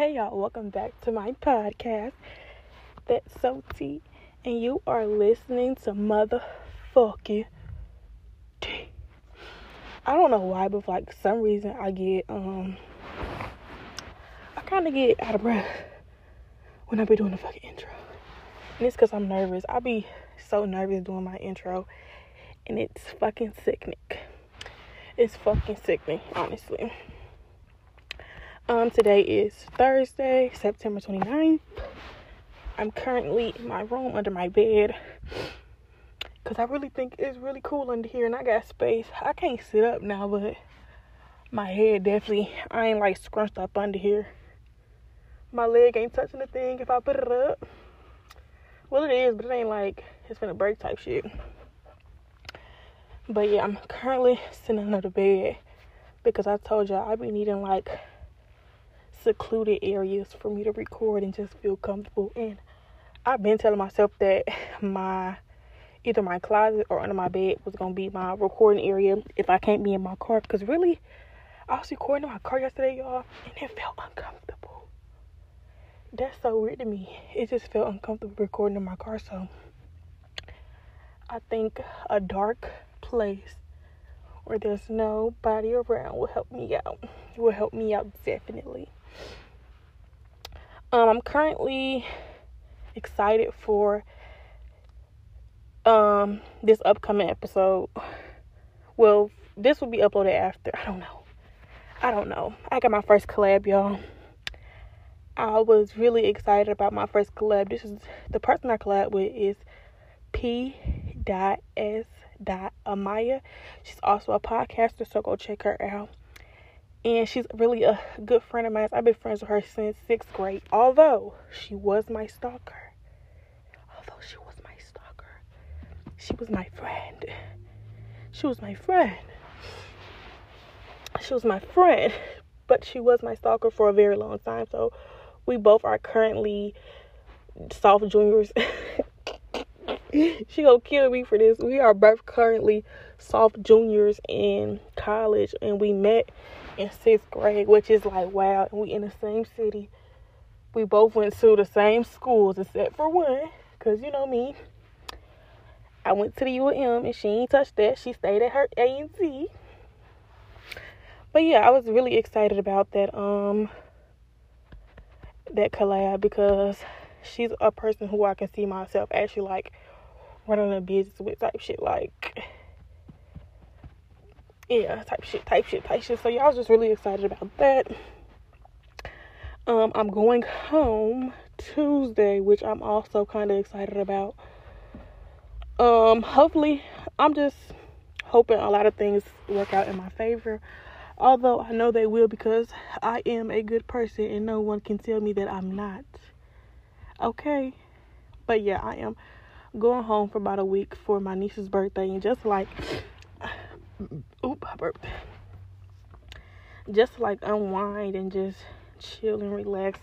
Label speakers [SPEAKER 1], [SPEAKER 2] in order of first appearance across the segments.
[SPEAKER 1] Hey y'all, welcome back to my podcast. That's so T, and you are listening to motherfucking T. I don't know why, but for like some reason I get um I kind of get out of breath when I be doing the fucking intro, and it's cause I'm nervous. I be so nervous doing my intro, and it's fucking sickening. It's fucking sickening, honestly. Um, today is Thursday, September 29th. I'm currently in my room under my bed because I really think it's really cool under here and I got space. I can't sit up now, but my head definitely, I ain't like scrunched up under here. My leg ain't touching the thing if I put it up. Well, it is, but it ain't like it's gonna break type shit. But yeah, I'm currently sitting under the bed because I told y'all I be needing like secluded areas for me to record and just feel comfortable. And I've been telling myself that my either my closet or under my bed was gonna be my recording area if I can't be in my car. Because really, I was recording in my car yesterday, y'all, and it felt uncomfortable. That's so weird to me. It just felt uncomfortable recording in my car. So I think a dark place where there's nobody around will help me out. Will help me out definitely. Um, I'm currently excited for um this upcoming episode. Well, this will be uploaded after. I don't know. I don't know. I got my first collab, y'all. I was really excited about my first collab. This is the person I collab with is P. Dot S. Dot Amaya. She's also a podcaster, so go check her out and she's really a good friend of mine. I've been friends with her since sixth grade. Although she was my stalker, although she was my stalker, she was my friend. She was my friend. She was my friend, but she was my stalker for a very long time. So we both are currently soft juniors. she gonna kill me for this. We are both currently soft juniors in college, and we met in sixth grade, which is like wow. And we in the same city. We both went to the same schools except for one, cause you know me. I went to the UM and she ain't touched that. She stayed at her A and T. But yeah, I was really excited about that um that collab because she's a person who I can see myself actually like running a business with type shit like yeah, type shit, type shit, type shit. So y'all just really excited about that. Um, I'm going home Tuesday, which I'm also kind of excited about. Um, hopefully, I'm just hoping a lot of things work out in my favor. Although I know they will because I am a good person and no one can tell me that I'm not. Okay. But yeah, I am going home for about a week for my niece's birthday and just like oop, I burped. Just like unwind and just chill and relax.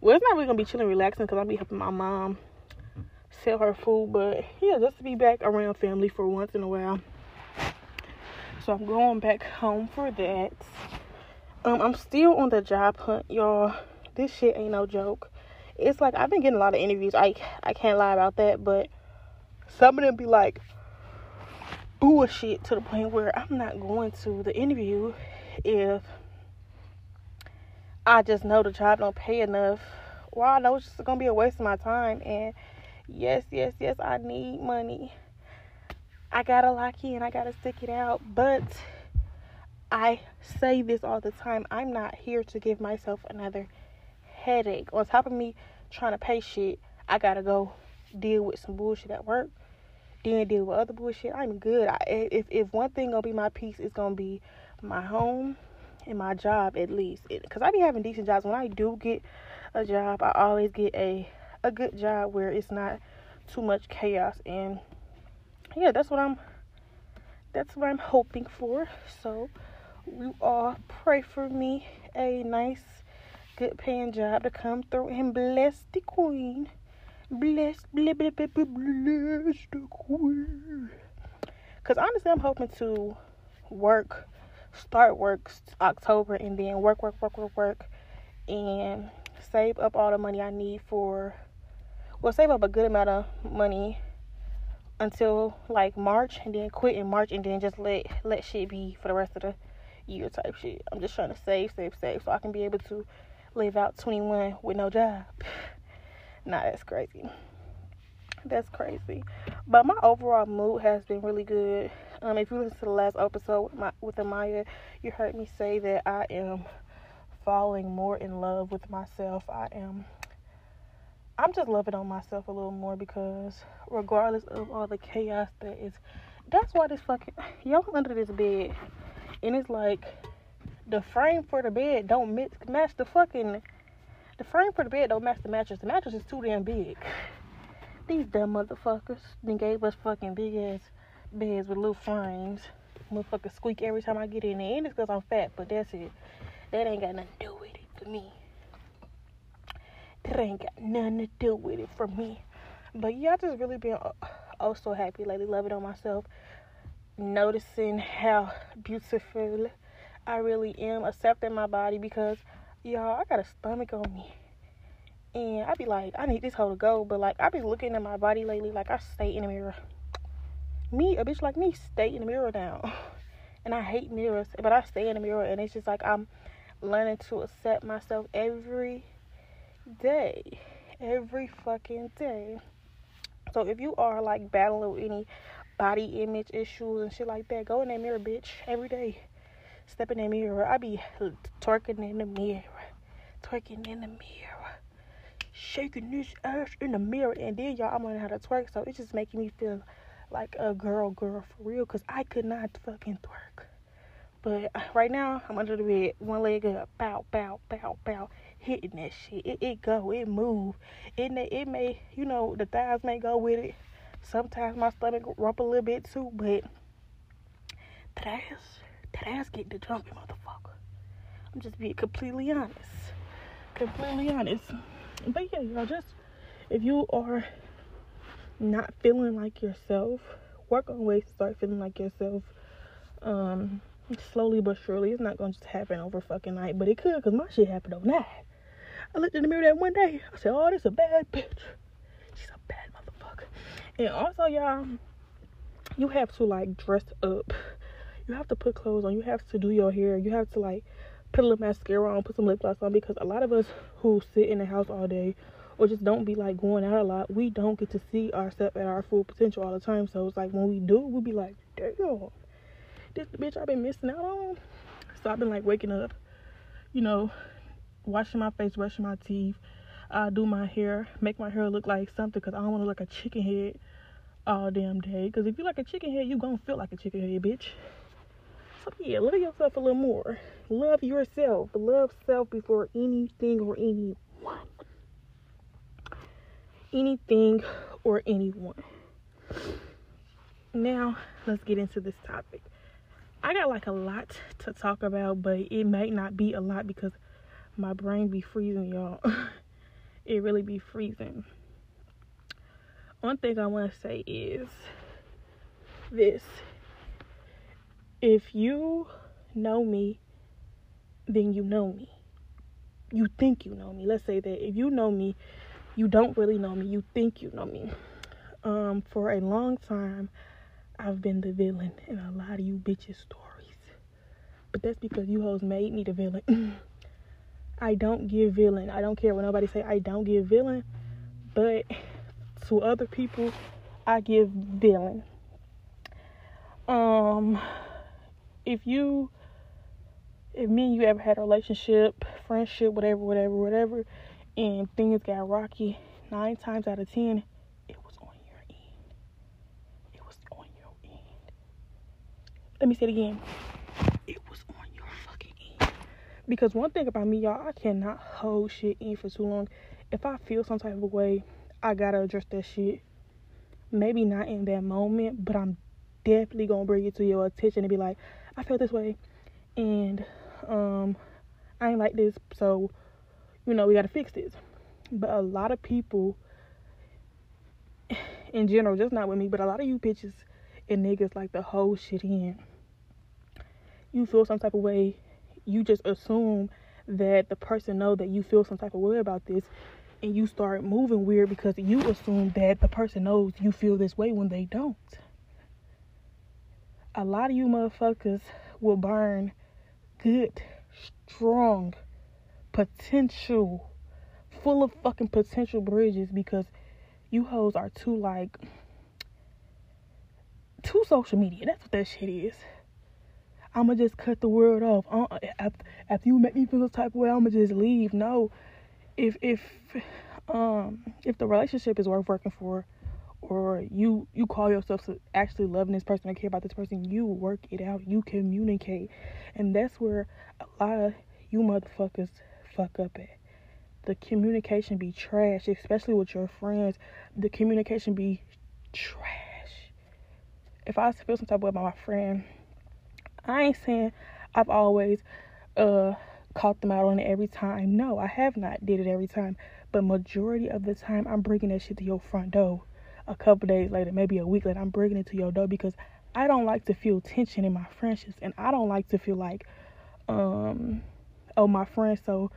[SPEAKER 1] Well, it's not really gonna be chilling, relaxing because I'll be helping my mom sell her food, but yeah, just to be back around family for once in a while. So I'm going back home for that. Um, I'm still on the job hunt, y'all. This shit ain't no joke. It's like I've been getting a lot of interviews. I I can't lie about that, but some of them be like, bullshit to the point where I'm not going to the interview if I just know the job don't pay enough. Well, I know it's just gonna be a waste of my time. And yes, yes, yes, I need money. I gotta lock in. I gotta stick it out. But I say this all the time. I'm not here to give myself another headache. On top of me trying to pay shit, I gotta go deal with some bullshit at work then deal with other bullshit. I'm good. I, if if one thing gonna be my peace, it's gonna be my home and my job at least. Because I be having decent jobs. When I do get a job, I always get a a good job where it's not too much chaos. And yeah, that's what I'm. That's what I'm hoping for. So you all pray for me a nice, good paying job to come through and bless the queen. Bless, bless, bless, bless, bless the queen. Because honestly, I'm hoping to work, start work October, and then work, work, work, work, work, and save up all the money I need for well save up a good amount of money until like March and then quit in March and then just let let shit be for the rest of the year type shit. I'm just trying to save, save, save so I can be able to live out 21 with no job. Nah, that's crazy. That's crazy. But my overall mood has been really good. Um, if you listen to the last episode with, my, with Amaya, you heard me say that I am falling more in love with myself. I am I'm just loving on myself a little more because regardless of all the chaos that is that's why this fucking y'all under this bed and it's like the frame for the bed don't match the fucking the frame for the bed don't match the mattress. The mattress is too damn big. These dumb motherfuckers then gave us fucking big ass beds with little frames. Motherfucker squeak every time I get in there. And it's because I'm fat, but that's it. That ain't got nothing to do with it for me. That ain't got nothing to do with it for me. But yeah, I just really been uh, oh so happy lately, loving on myself, noticing how beautiful I really am, accepting my body because y'all, I got a stomach on me. And I be like, I need this hoe to go, but like I be looking at my body lately, like I stay in the mirror. Me, a bitch like me, stay in the mirror now. And I hate mirrors, but I stay in the mirror and it's just like I'm learning to accept myself every day. Every fucking day. So if you are like battling with any body image issues and shit like that, go in that mirror, bitch, every day. Step in the mirror. I be twerking in the mirror. Twerking in the mirror. Shaking this ass in the mirror. And then y'all, I'm learning how to twerk. So it's just making me feel like a girl, girl for real. Because I could not fucking twerk. But uh, right now, I'm under the bed, one leg up, bow, bow, bow, bow, hitting that shit. It, it go, it move. It, it may, you know, the thighs may go with it. Sometimes my stomach rump a little bit too, but that ass, that ass get the jumping, motherfucker. I'm just being completely honest. Completely honest. But yeah, y'all, just if you are not feeling like yourself, work on ways to start feeling like yourself. Um, slowly but surely. It's not gonna just happen over fucking night, but it could because my shit happened overnight. I looked in the mirror that one day. I said, "Oh, this a bad bitch. She's a bad motherfucker." And also, y'all, you have to like dress up. You have to put clothes on. You have to do your hair. You have to like put a little mascara on, put some lip gloss on because a lot of us who sit in the house all day or just don't be like going out a lot, we don't get to see ourselves at our full potential all the time. So it's like when we do, we be like, damn, this bitch I've been missing out on. So I've been like waking up, you know, washing my face, brushing my teeth. I do my hair, make my hair look like something because I don't want to look like a chicken head all damn day. Because if you like a chicken head, you gonna feel like a chicken head, bitch. So yeah, love yourself a little more. Love yourself. Love self before anything or anyone. Anything or anyone. Now, let's get into this topic. I got like a lot to talk about, but it might not be a lot because my brain be freezing, y'all. it really be freezing. One thing I want to say is this. If you know me, then you know me. You think you know me. Let's say that if you know me, you don't really know me. You think you know me. Um, for a long time, I've been the villain in a lot of you bitches' stories. But that's because you hoes made me the villain. I don't give villain. I don't care what nobody say. I don't give villain. But to other people, I give villain. Um, if you, if me and you ever had a relationship, friendship, whatever, whatever, whatever, and things got rocky, nine times out of ten, it was on your end. It was on your end. Let me say it again. It was on your fucking end. Because one thing about me, y'all, I cannot hold shit in for too long. If I feel some type of way, I gotta address that shit. Maybe not in that moment, but I'm definitely gonna bring it to your attention and be like, I feel this way, and um, I ain't like this, so you know we gotta fix this. But a lot of people, in general, just not with me, but a lot of you bitches and niggas like the whole shit in you feel some type of way, you just assume that the person know that you feel some type of way about this and you start moving weird because you assume that the person knows you feel this way when they don't. A lot of you motherfuckers will burn good, strong, potential, full of fucking potential bridges because you hoes are too like too social media. That's what that shit is. I'ma just cut the world off. Uh, after, after you make me feel this type of way, I'ma just leave. No, if if um if the relationship is worth working for, or you you call yourself actually loving this person or care about this person, you work it out. You communicate, and that's where a lot of you motherfuckers fuck up at. The communication be trash, especially with your friends. The communication be trash. If I feel some type of way about my friend I ain't saying I've always uh caught them out on it every time. No, I have not did it every time. But majority of the time, I'm bringing that shit to your front door. A couple days later, maybe a week later, I'm bringing it to your door because I don't like to feel tension in my friendships, and I don't like to feel like, um, oh my friend. So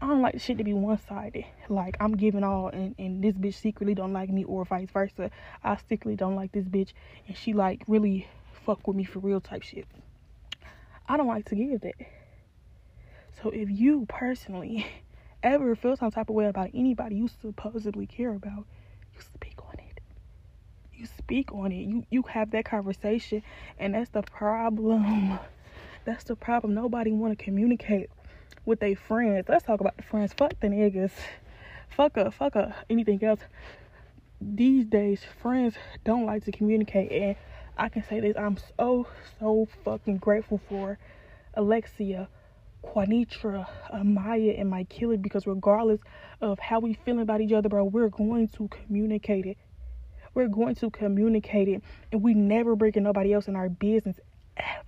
[SPEAKER 1] I don't like shit to be one sided. Like I'm giving all, and and this bitch secretly don't like me, or vice versa. I secretly don't like this bitch, and she like really fuck with me for real type shit. I don't like to give that. So if you personally ever feel some type of way about anybody you supposedly care about, you speak on it. You speak on it. You you have that conversation and that's the problem. That's the problem. Nobody want to communicate with their friends. Let's talk about the friends. Fuck the niggas. Fuck up, fuck up anything else. These days friends don't like to communicate and I can say this I'm so, so fucking grateful for Alexia, Quanitra, Amaya, uh, and my killer because regardless of how we feeling about each other, bro, we're going to communicate it. We're going to communicate it, and we never breaking nobody else in our business. Ever,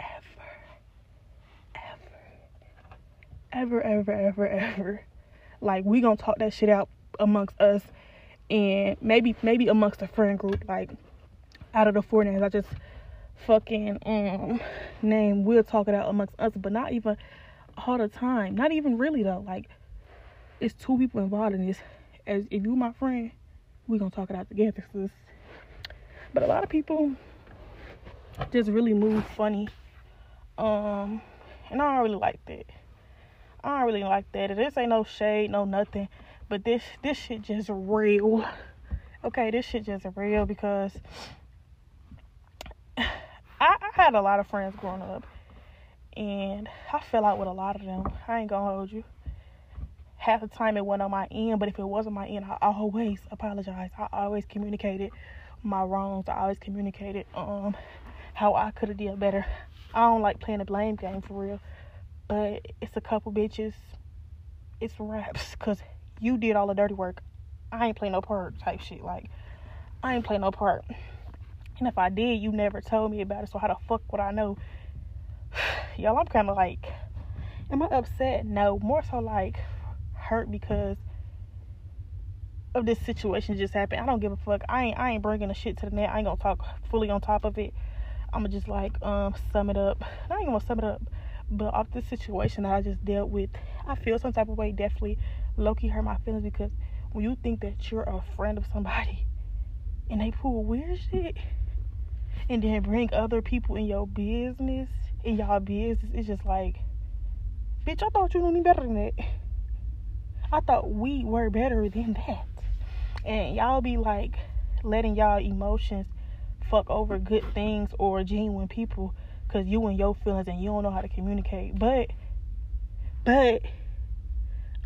[SPEAKER 1] ever, ever, ever, ever, ever, ever. Like we gonna talk that shit out amongst us, and maybe maybe amongst a friend group, like out of the four names I just fucking um name, we'll talk it out amongst us, but not even all the time. Not even really though. Like it's two people involved in this. As if you my friend, we're gonna talk it out together, sis. But a lot of people just really move funny. Um and I don't really like that. I don't really like that. This ain't no shade, no nothing. But this this shit just real. Okay, this shit just real because had a lot of friends growing up, and I fell out with a lot of them. I ain't gonna hold you. Half the time it went on my end, but if it wasn't my end, I always apologized. I always communicated my wrongs. I always communicated um how I could have did better. I don't like playing the blame game for real, but it's a couple bitches. It's raps because you did all the dirty work. I ain't play no part type shit. Like I ain't play no part. And if I did, you never told me about it. So how the fuck would I know? Y'all, I'm kind of like, am I upset? No, more so like hurt because of this situation just happened. I don't give a fuck. I ain't I ain't bringing the shit to the net. I ain't gonna talk fully on top of it. I'ma just like um sum it up. I ain't gonna sum it up, but off this situation that I just dealt with, I feel some type of way. Definitely, lowkey hurt my feelings because when you think that you're a friend of somebody and they pull weird shit and then bring other people in your business, in y'all business, it's just like, bitch, I thought you knew me better than that. I thought we were better than that. And y'all be like letting y'all emotions fuck over good things or genuine people because you and your feelings and you don't know how to communicate. But, but,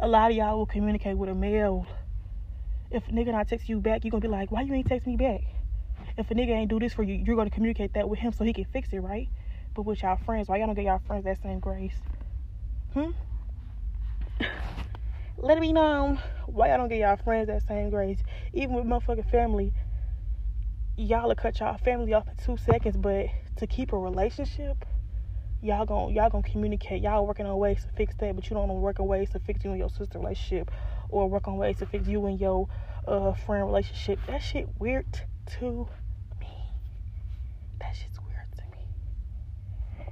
[SPEAKER 1] a lot of y'all will communicate with a male. If nigga not text you back, you gonna be like, why you ain't text me back? If a nigga ain't do this for you, you're gonna communicate that with him so he can fix it, right? But with y'all friends, why y'all don't get y'all friends that same grace? Hmm? Let me know why y'all don't get y'all friends that same grace. Even with motherfucking family, y'all will cut y'all family off in two seconds, but to keep a relationship, y'all gonna y'all gonna communicate. Y'all working on ways to fix that, but you don't work on ways to fix you and your sister relationship, or work on ways to fix you and your uh, friend relationship. That shit weird too that shit's weird to me.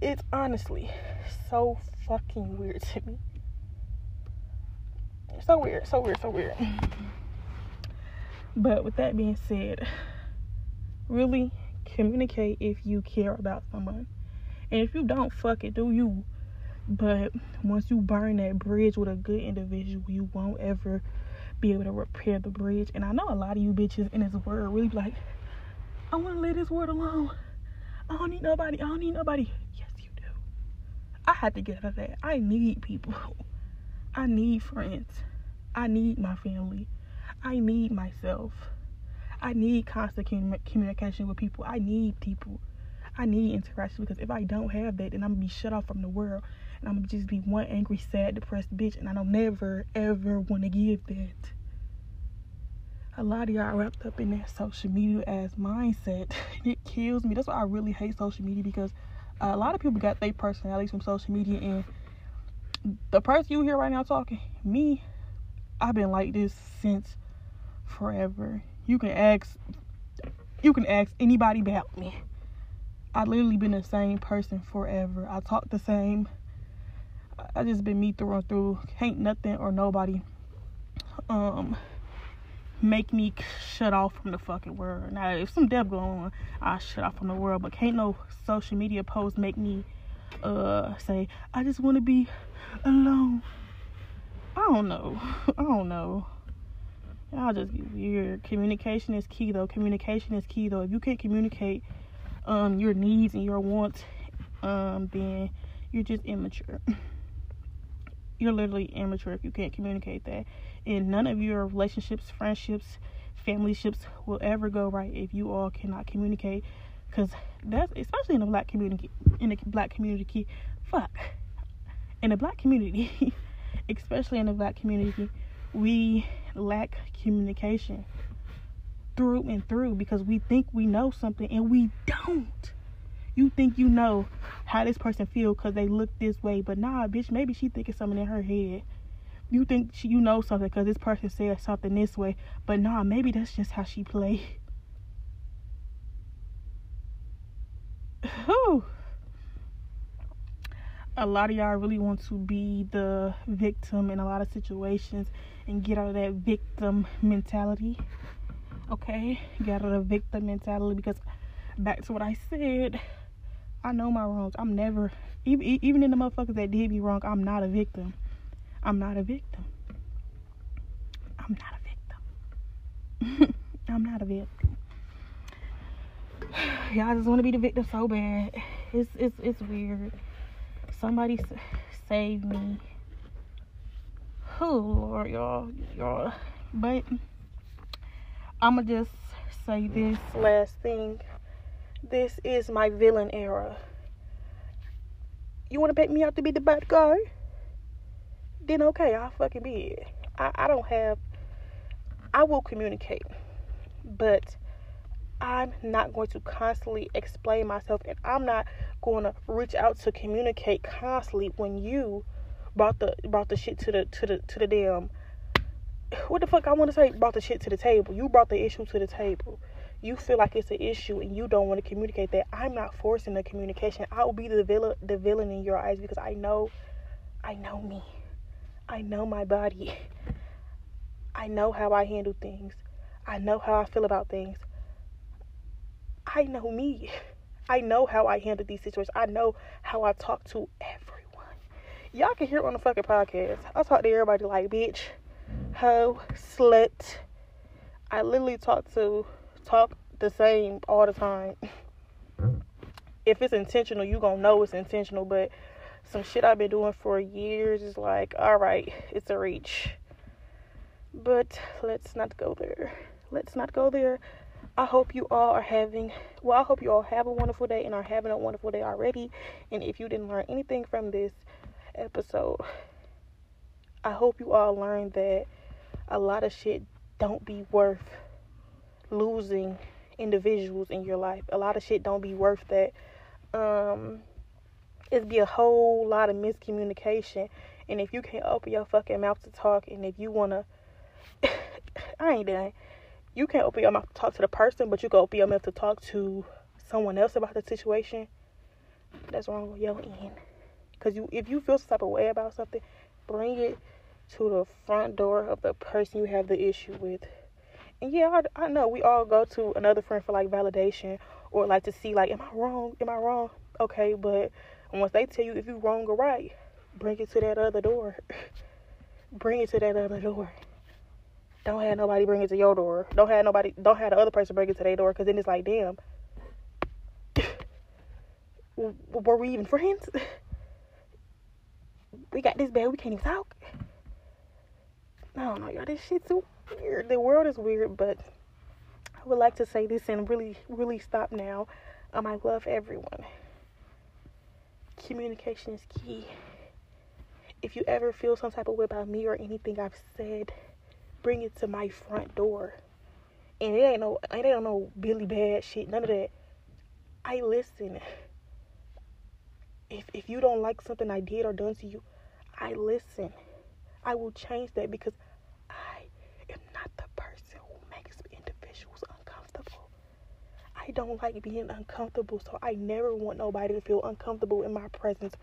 [SPEAKER 1] it's honestly so fucking weird to me. So weird, so weird, so weird. But with that being said, really communicate if you care about someone. And if you don't, fuck it, do you. But once you burn that bridge with a good individual, you won't ever be able to repair the bridge. And I know a lot of you bitches in this world really like, I want to leave this world alone. I don't need nobody. I don't need nobody. Yes, you do. I had to get out of that. I need people. I need friends. I need my family. I need myself. I need constant communication with people. I need people. I need interaction because if I don't have that, then I'm gonna be shut off from the world, and I'm gonna just be one angry, sad, depressed bitch, and I don't never ever want to give that. A lot of y'all wrapped up in that social media as mindset. It kills me. That's why I really hate social media because a lot of people got their personalities from social media, and the person you hear right now talking, me, I've been like this since forever. You can ask you can ask anybody about me. I literally been the same person forever. I talk the same. I just been me through and through. Can't nothing or nobody um make me shut off from the fucking world. Now if some death going on, I shut off from the world. But can't no social media post make me uh say I just want to be alone. I don't know. I don't know. Y'all just get weird. Communication is key though. Communication is key though. If you can't communicate um your needs and your wants, um, then you're just immature. You're literally immature if you can't communicate that. And none of your relationships, friendships, family ships will ever go right if you all cannot communicate. Cause that's especially in the black community in the black community fuck. In the black community, especially in the black community, we lack communication through and through because we think we know something and we don't. You think you know how this person feel because they look this way, but nah, bitch, maybe she thinking something in her head. You think she, you know something because this person said something this way, but nah, maybe that's just how she play. Whew a lot of y'all really want to be the victim in a lot of situations and get out of that victim mentality. Okay, get out of the victim mentality because back to what I said, I know my wrongs. I'm never even even in the motherfuckers that did me wrong. I'm not a victim. I'm not a victim. I'm not a victim. I'm not a victim. Y'all just want to be the victim so bad. It's it's it's weird somebody save me. Oh Lord, y'all, y'all. But I'ma just say this last thing. This is my villain era. You wanna pick me out to be the bad guy? Then okay, I'll fucking be it. I, I don't have I will communicate. But I'm not going to constantly explain myself and I'm not going to reach out to communicate constantly when you brought the brought the shit to the to the to the damn what the fuck I want to say brought the shit to the table. You brought the issue to the table. You feel like it's an issue and you don't want to communicate that. I'm not forcing the communication. I will be the villain the villain in your eyes because I know I know me. I know my body. I know how I handle things. I know how I feel about things. I know me. I know how I handle these situations. I know how I talk to everyone. Y'all can hear on the fucking podcast. I talk to everybody like bitch, hoe, slut. I literally talk to talk the same all the time. If it's intentional, you gonna know it's intentional. But some shit I've been doing for years is like, all right, it's a reach. But let's not go there. Let's not go there. I hope you all are having, well, I hope you all have a wonderful day and are having a wonderful day already. And if you didn't learn anything from this episode, I hope you all learned that a lot of shit don't be worth losing individuals in your life. A lot of shit don't be worth that. Um, it'd be a whole lot of miscommunication. And if you can't open your fucking mouth to talk, and if you wanna, I ain't done you can't open your mouth to talk to the person, but you can open your mouth to talk to someone else about the situation. that's wrong on your end. Cause you, if you feel some type of way about something, bring it to the front door of the person you have the issue with. And yeah, I, I know we all go to another friend for like validation or like to see like, am I wrong? Am I wrong? Okay, but once they tell you if you're wrong or right, bring it to that other door. bring it to that other door. Don't have nobody bring it to your door. Don't have nobody. Don't have the other person bring it to their door. Cause then it's like, damn. Were we even friends? we got this bad. We can't even talk. I don't know, y'all. This shit's so weird. The world is weird, but I would like to say this and really, really stop now. Um, I love everyone. Communication is key. If you ever feel some type of way about me or anything I've said, bring it to my front door. And it ain't no, it ain't no Billy bad shit, none of that. I listen. If if you don't like something I did or done to you, I listen. I will change that because I am not the person who makes individuals uncomfortable. I don't like being uncomfortable, so I never want nobody to feel uncomfortable in my presence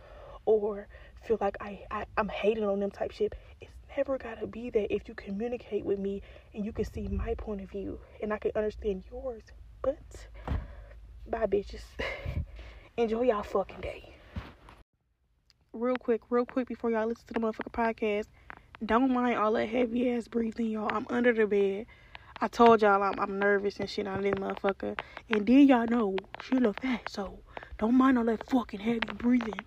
[SPEAKER 1] or feel like I, I I'm hating on them type shit. It's never gotta be that if you communicate with me and you can see my point of view and I can understand yours. But bye bitches. Enjoy y'all fucking day. Real quick, real quick before y'all listen to the motherfucking podcast. Don't mind all that heavy ass breathing, y'all. I'm under the bed. I told y'all I'm, I'm nervous and shit on this motherfucker. And then y'all know she look fat, so don't mind all that fucking heavy breathing.